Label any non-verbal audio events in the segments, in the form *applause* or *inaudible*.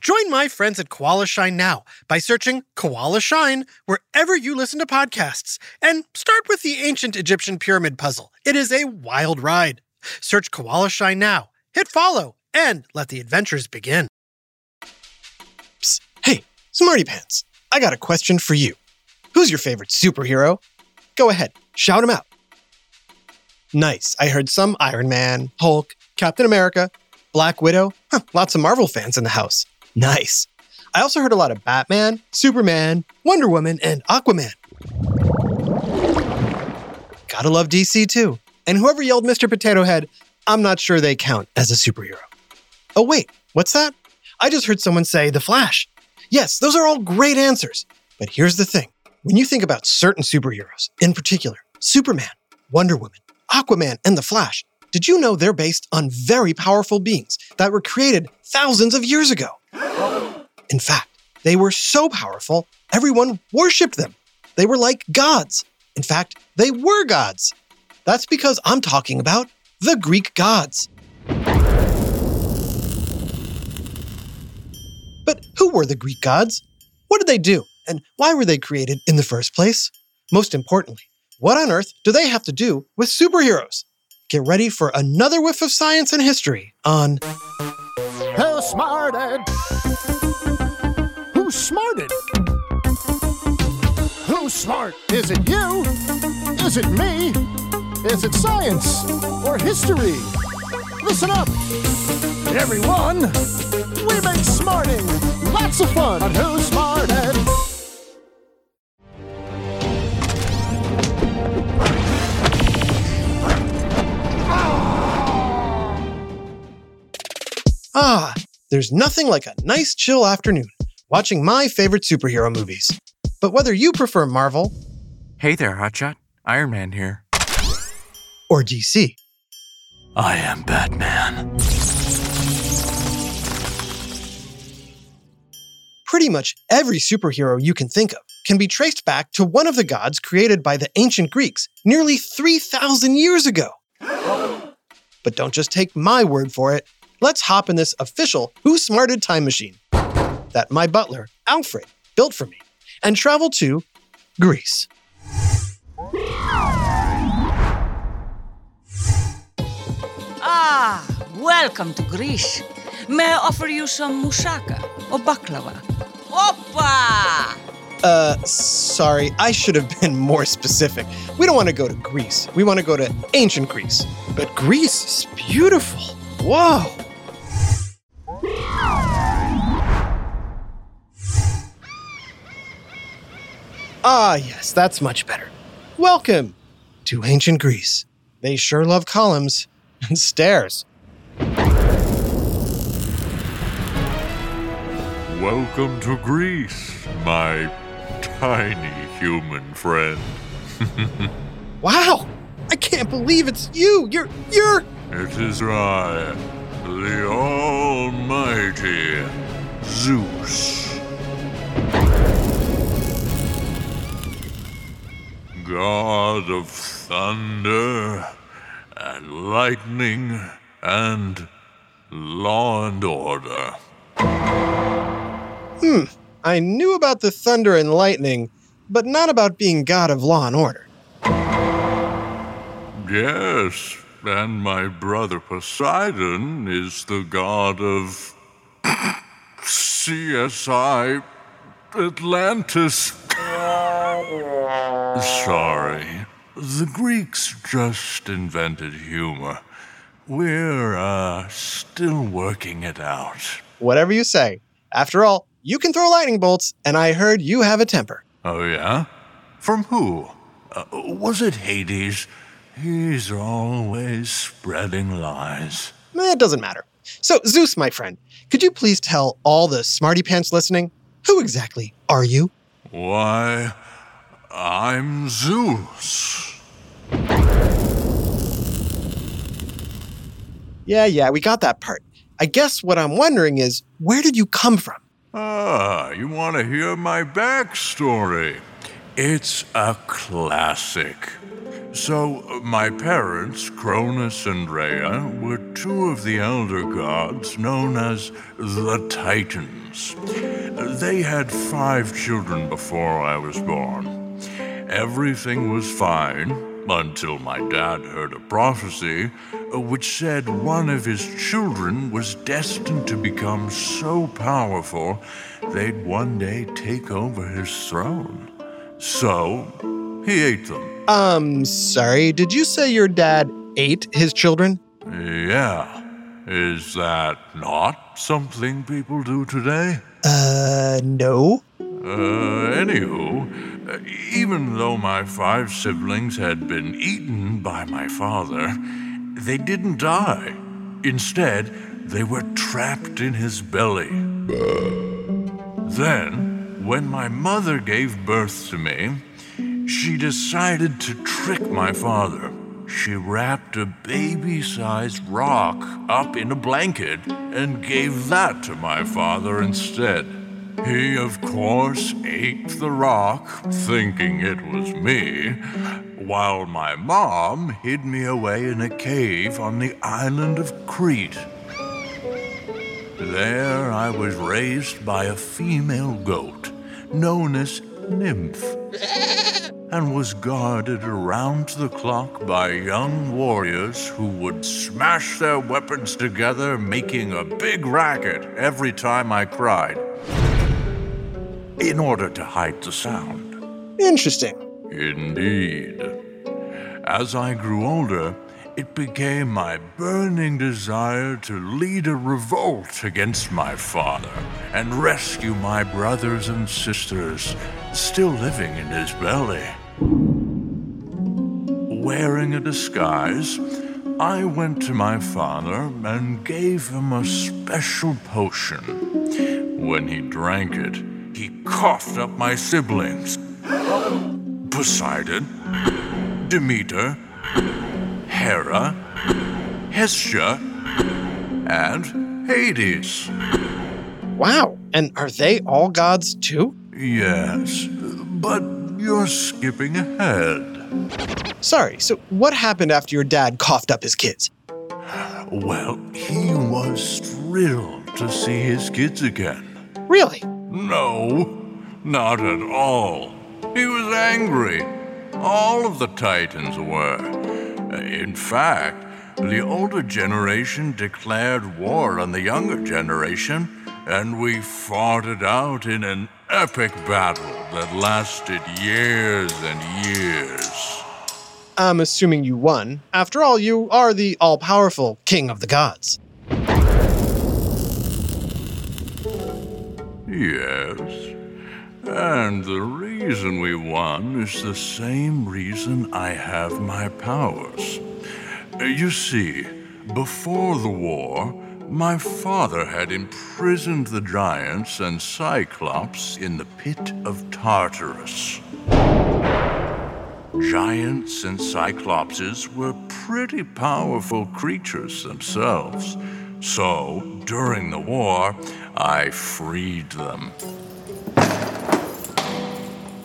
Join my friends at Koala Shine now by searching Koala Shine wherever you listen to podcasts and start with the ancient Egyptian pyramid puzzle. It is a wild ride. Search Koala Shine now, hit follow, and let the adventures begin. Psst, hey, Smarty Pants, I got a question for you. Who's your favorite superhero? Go ahead, shout him out. Nice. I heard some Iron Man, Hulk, Captain America, Black Widow. Huh, lots of Marvel fans in the house. Nice. I also heard a lot of Batman, Superman, Wonder Woman, and Aquaman. Gotta love DC too. And whoever yelled Mr. Potato Head, I'm not sure they count as a superhero. Oh, wait, what's that? I just heard someone say The Flash. Yes, those are all great answers. But here's the thing when you think about certain superheroes, in particular, Superman, Wonder Woman, Aquaman, and The Flash, did you know they're based on very powerful beings that were created thousands of years ago? In fact, they were so powerful, everyone worshipped them. They were like gods. In fact, they were gods. That's because I'm talking about the Greek gods. But who were the Greek gods? What did they do? And why were they created in the first place? Most importantly, what on earth do they have to do with superheroes? Get ready for another whiff of science and history on Who smarted? Who smarted? Who's smart? Is it you? Is it me? Is it science or history? Listen up, everyone. We make smarting lots of fun on Who Smarted. Ah, there's nothing like a nice chill afternoon watching my favorite superhero movies. But whether you prefer Marvel Hey there, Hotshot. Iron Man here. or DC, I am Batman. pretty much every superhero you can think of can be traced back to one of the gods created by the ancient Greeks nearly 3,000 years ago. *gasps* But don't just take my word for it. Let's hop in this official Who Smarted time machine that my butler, Alfred, built for me and travel to Greece. Ah, welcome to Greece. May I offer you some moussaka or baklava? Oppa! Uh, sorry, I should have been more specific. We don't want to go to Greece. We want to go to ancient Greece. But Greece is beautiful. Whoa. Ah, yes, that's much better. Welcome to ancient Greece. They sure love columns *laughs* and stairs. Welcome to Greece, my tiny human friend. *laughs* Wow! I can't believe it's you! You're, you're, It is I, the Almighty Zeus. God of thunder and lightning and law and order. Hmm, I knew about the thunder and lightning, but not about being god of law and order. Yes, and my brother Poseidon is the god of *coughs* CSI Atlantis. Sorry, the Greeks just invented humor. We're, uh, still working it out. Whatever you say. After all, you can throw lightning bolts, and I heard you have a temper. Oh, yeah? From who? Uh, was it Hades? He's always spreading lies. Eh, It doesn't matter. So, Zeus, my friend, could you please tell all the smarty pants listening who exactly are you? Why, I'm Zeus. Yeah, yeah, we got that part. I guess what I'm wondering is where did you come from? Ah, you want to hear my backstory? It's a classic. So, my parents, Cronus and Rhea, were two of the elder gods known as the Titans. They had five children before I was born. Everything was fine until my dad heard a prophecy uh, which said one of his children was destined to become so powerful they'd one day take over his throne. So, he ate them. Um, sorry, did you say your dad ate his children? Yeah. Is that not something people do today? Uh, no. Uh, anywho, Uh, even though my five siblings had been eaten by my father, they didn't die. Instead, they were trapped in his belly. Then, when my mother gave birth to me, she decided to trick my father. She wrapped a baby sized rock up in a blanket and gave that to my father instead. He, of course, ate the rock, thinking it was me, while my mom hid me away in a cave on the island of Crete. There I was raised by a female goat known as Nymph and was guarded around the clock by young warriors who would smash their weapons together, making a big racket every time I cried, in order to hide the sound. Interesting. Indeed. As I grew older, it became my burning desire to lead a revolt against my father and rescue my brothers and sisters still living in his belly. Wearing a disguise, I went to my father and gave him a special potion. When he drank it, he coughed up my siblings Poseidon, Demeter, Hera, Hestia, and Hades. Wow. And are they all gods too? Yes, but you're skipping ahead. Sorry, so what happened after your dad coughed up his kids? Well, he was thrilled to see his kids again. Really? No, not at all. He was angry. All of the Titans were. In fact, the older generation declared war on the younger generation, and we fought it out in an epic battle that lasted years and years. I'm assuming you won. After all, you are the all powerful king of the gods. Yes. And the reason we won is the same reason I have my powers. You see, before the war, my father had imprisoned the giants and Cyclops in the pit of Tartarus. Giants and Cyclopses were pretty powerful creatures themselves. So, during the war, I freed them.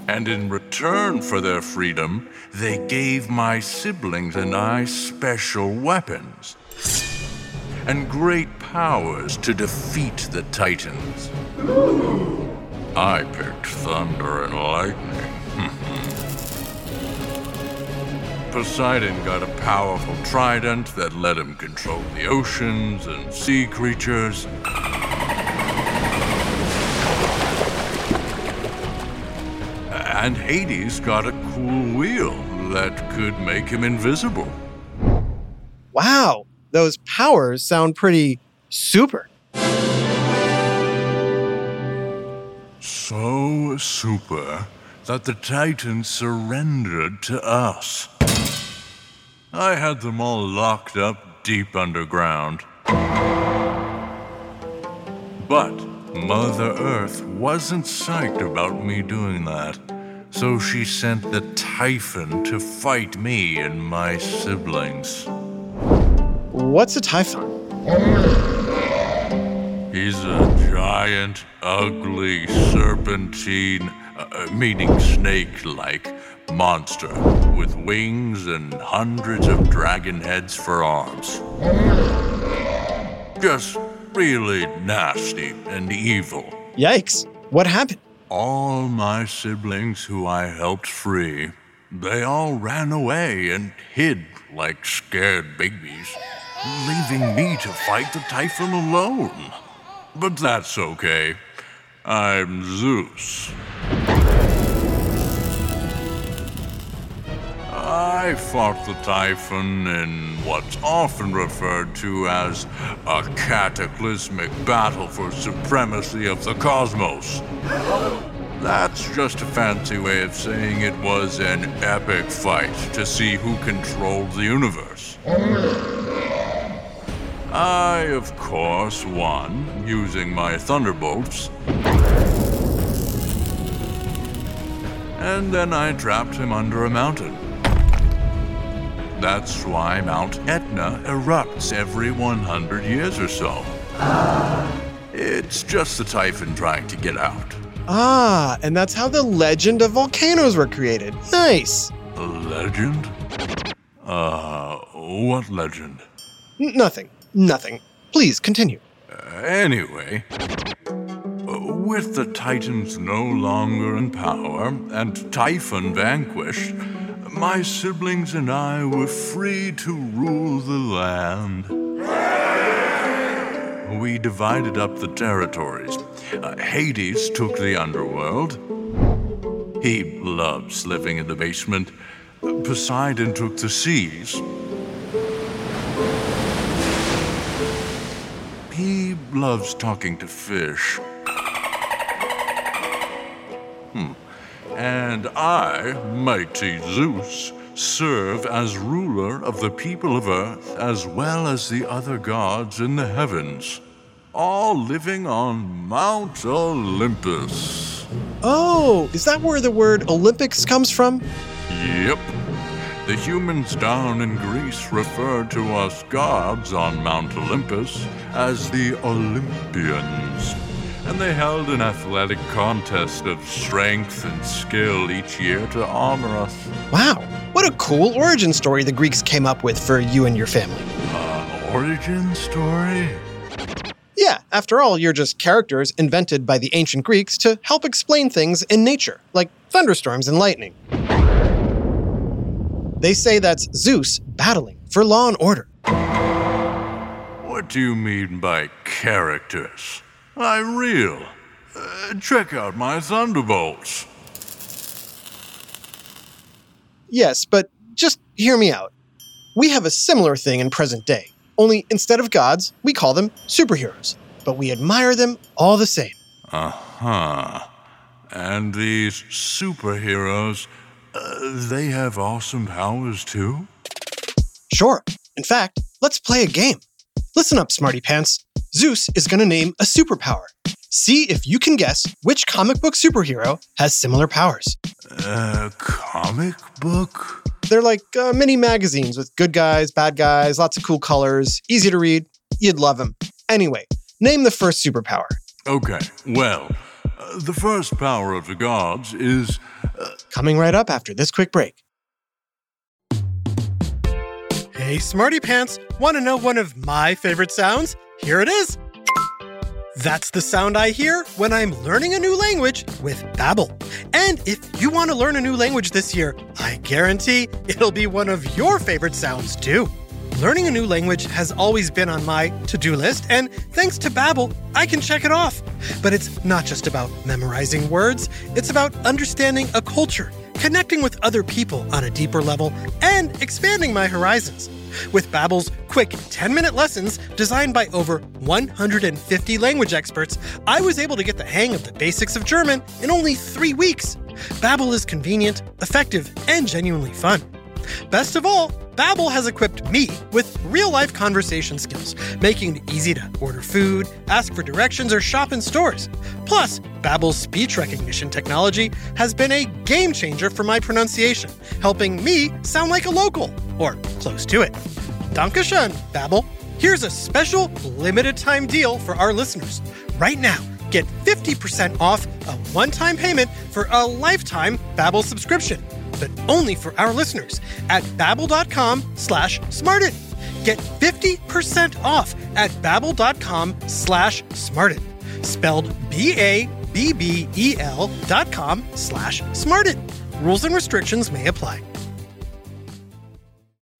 And in return for their freedom, they gave my siblings and I special weapons and great powers to defeat the Titans. I picked thunder and lightning. *laughs* Poseidon got a powerful trident that let him control the oceans and sea creatures. And Hades got a cool wheel that could make him invisible. Wow. those powers sound pretty super. So super that the Titans surrendered to us. I had them all locked up deep underground. But Mother Earth wasn't psyched about me doing that, so she sent the Typhon to fight me and my siblings. What's a typhon? He's a giant, ugly, serpentine, uh, meaning snake like, monster with wings and hundreds of dragon heads for arms. Just really nasty and evil. Yikes. What happened? All my siblings who I helped free, they all ran away and hid like scared babies, leaving me to fight the Typhon alone. But that's okay. I'm Zeus. I fought the Typhon in what's often referred to as a cataclysmic battle for supremacy of the cosmos. That's just a fancy way of saying it was an epic fight to see who controlled the universe. I, of course, won using my thunderbolts. And then I trapped him under a mountain. That's why Mount Etna erupts every 100 years or so. It's just the Typhon trying to get out. Ah, and that's how the legend of volcanoes were created. Nice. A legend? Uh, what legend? N- nothing. Nothing. Please continue. Anyway, with the Titans no longer in power and Typhon vanquished, my siblings and I were free to rule the land. We divided up the territories. Uh, Hades took the underworld. He loves living in the basement. Poseidon took the seas. He loves talking to fish. Hmm. And I, mighty Zeus, serve as ruler of the people of Earth as well as the other gods in the heavens, all living on Mount Olympus. Oh, is that where the word Olympics comes from? Yep. The humans down in Greece referred to us gods on Mount Olympus as the Olympians. And they held an athletic contest of strength and skill each year to honor us. Wow, what a cool origin story the Greeks came up with for you and your family. Uh, origin story? Yeah, after all, you're just characters invented by the ancient Greeks to help explain things in nature, like thunderstorms and lightning. They say that's Zeus battling for law and order. What do you mean by characters? I'm real. Uh, check out my thunderbolts. Yes, but just hear me out. We have a similar thing in present day, only instead of gods, we call them superheroes, but we admire them all the same. Uh huh. And these superheroes, uh, they have awesome powers too? Sure. In fact, let's play a game. Listen up, Smarty Pants. Zeus is going to name a superpower. See if you can guess which comic book superhero has similar powers. A comic book? They're like uh, mini magazines with good guys, bad guys, lots of cool colors, easy to read. You'd love them. Anyway, name the first superpower. Okay, well, uh, the first power of the gods is. Coming right up after this quick break. Hey, Smarty Pants, want to know one of my favorite sounds? Here it is. That's the sound I hear when I'm learning a new language with Babbel. And if you want to learn a new language this year, I guarantee it'll be one of your favorite sounds too. Learning a new language has always been on my to-do list, and thanks to Babbel, I can check it off. But it's not just about memorizing words, it's about understanding a culture, connecting with other people on a deeper level, and expanding my horizons. With Babbel's quick 10-minute lessons designed by over 150 language experts, I was able to get the hang of the basics of German in only 3 weeks. Babbel is convenient, effective, and genuinely fun. Best of all, Babbel has equipped me with real-life conversation skills, making it easy to order food, ask for directions, or shop in stores. Plus, Babbel's speech recognition technology has been a game changer for my pronunciation, helping me sound like a local, or close to it. Dankeschön, Babbel. Here's a special limited time deal for our listeners. Right now, get 50% off a one-time payment for a lifetime Babbel subscription but only for our listeners at babbel.com slash smarted. Get 50% off at babbel.com slash smarted. Spelled B-A-B-B-E-L dot com slash smarted. Rules and restrictions may apply.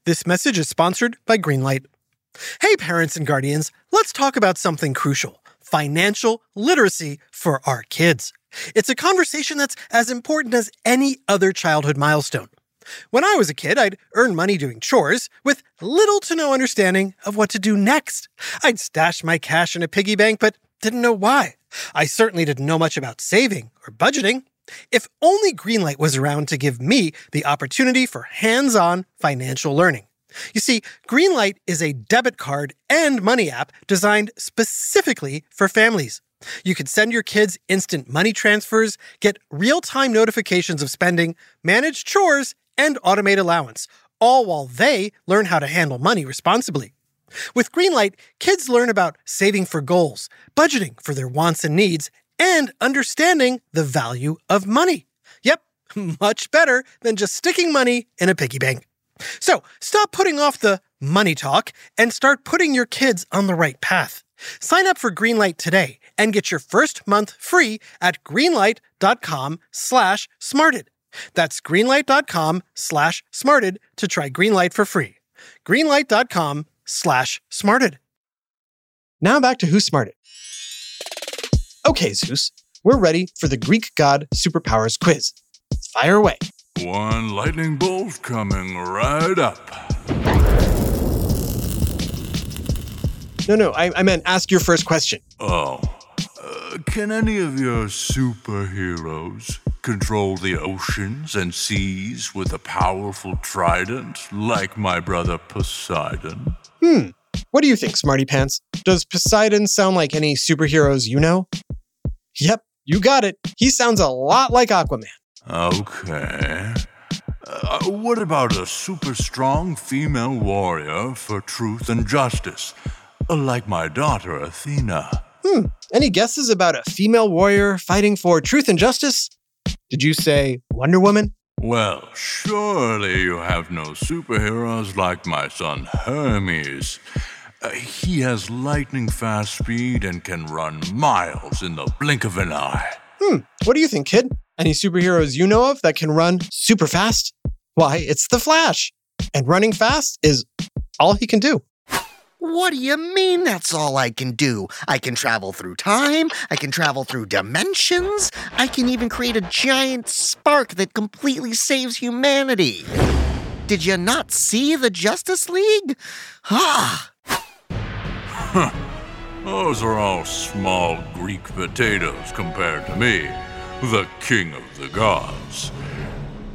This message is sponsored by Greenlight. Hey, parents and guardians, let's talk about something crucial financial literacy for our kids. It's a conversation that's as important as any other childhood milestone. When I was a kid, I'd earn money doing chores with little to no understanding of what to do next. I'd stash my cash in a piggy bank, but didn't know why. I certainly didn't know much about saving or budgeting. If only Greenlight was around to give me the opportunity for hands on financial learning. You see, Greenlight is a debit card and money app designed specifically for families. You can send your kids instant money transfers, get real time notifications of spending, manage chores, and automate allowance, all while they learn how to handle money responsibly. With Greenlight, kids learn about saving for goals, budgeting for their wants and needs, and understanding the value of money. Yep, *laughs* much better than just sticking money in a piggy bank. So stop putting off the money talk and start putting your kids on the right path. Sign up for Greenlight today and get your first month free at greenlight.com slash smarted. That's greenlight.com slash smarted to try Greenlight for free. Greenlight.com slash smarted. Now back to Who Smarted. Okay, Zeus, we're ready for the Greek god superpowers quiz. Fire away. One lightning bolt coming right up. No, no, I, I meant ask your first question. Oh. Uh, can any of your superheroes control the oceans and seas with a powerful trident like my brother Poseidon? Hmm. What do you think, Smarty Pants? Does Poseidon sound like any superheroes you know? Yep, you got it. He sounds a lot like Aquaman. Okay. Uh, what about a super strong female warrior for truth and justice, like my daughter Athena? Hmm. Any guesses about a female warrior fighting for truth and justice? Did you say Wonder Woman? Well, surely you have no superheroes like my son Hermes. Uh, he has lightning fast speed and can run miles in the blink of an eye. Hmm. What do you think, kid? Any superheroes you know of that can run super fast? Why, it's the Flash. And running fast is all he can do. What do you mean that's all I can do? I can travel through time, I can travel through dimensions, I can even create a giant spark that completely saves humanity. Did you not see the Justice League? Ah! Those are all small Greek potatoes compared to me, the king of the gods.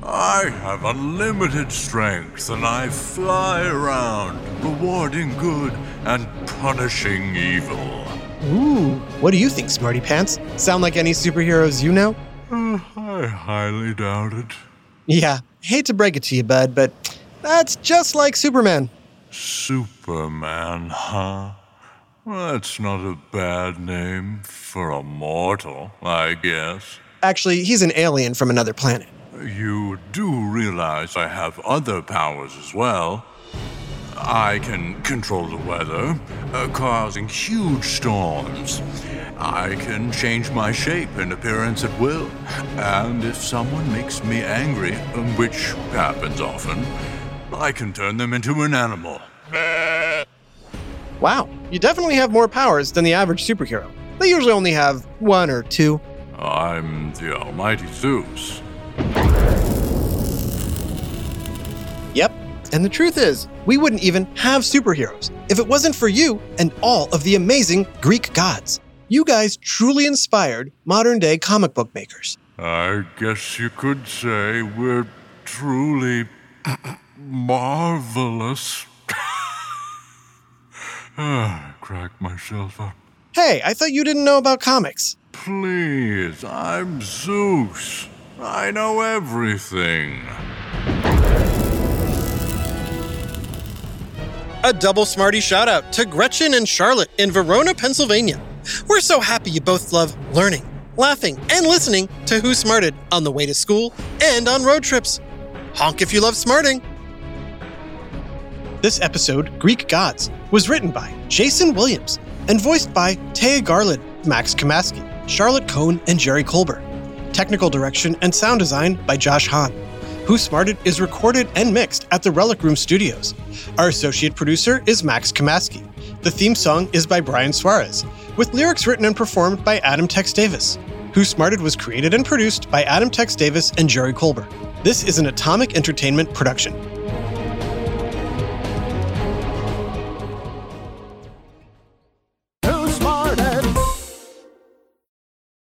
I have unlimited strength and I fly around, rewarding good and punishing evil. Ooh, what do you think, Smarty Pants? Sound like any superheroes you know? Uh, I highly doubt it. Yeah, hate to break it to you, bud, but that's just like Superman. Superman, huh? Well, that's not a bad name for a mortal, I guess. Actually, he's an alien from another planet. You do realize I have other powers as well. I can control the weather, uh, causing huge storms. I can change my shape and appearance at will. And if someone makes me angry, um, which happens often, I can turn them into an animal. Wow, you definitely have more powers than the average superhero. They usually only have one or two. I'm the Almighty Zeus. Yep, And the truth is, we wouldn't even have superheroes if it wasn't for you and all of the amazing Greek gods. You guys truly inspired modern day comic book makers. I guess you could say we're truly marvelous. *laughs* ah, crack myself up. Hey, I thought you didn't know about comics. Please, I'm Zeus. I know everything. A double smarty shout out to Gretchen and Charlotte in Verona, Pennsylvania. We're so happy you both love learning, laughing, and listening to Who Smarted on the way to school and on road trips. Honk if you love smarting. This episode, Greek Gods, was written by Jason Williams and voiced by Taya Garland, Max Kamaski, Charlotte Cohn, and Jerry Colbert. Technical direction and sound design by Josh Hahn. Who Smarted is recorded and mixed at the Relic Room Studios. Our associate producer is Max Kamaski. The theme song is by Brian Suarez, with lyrics written and performed by Adam Tex Davis. Who Smarted was created and produced by Adam Tex Davis and Jerry Colbert. This is an Atomic Entertainment production.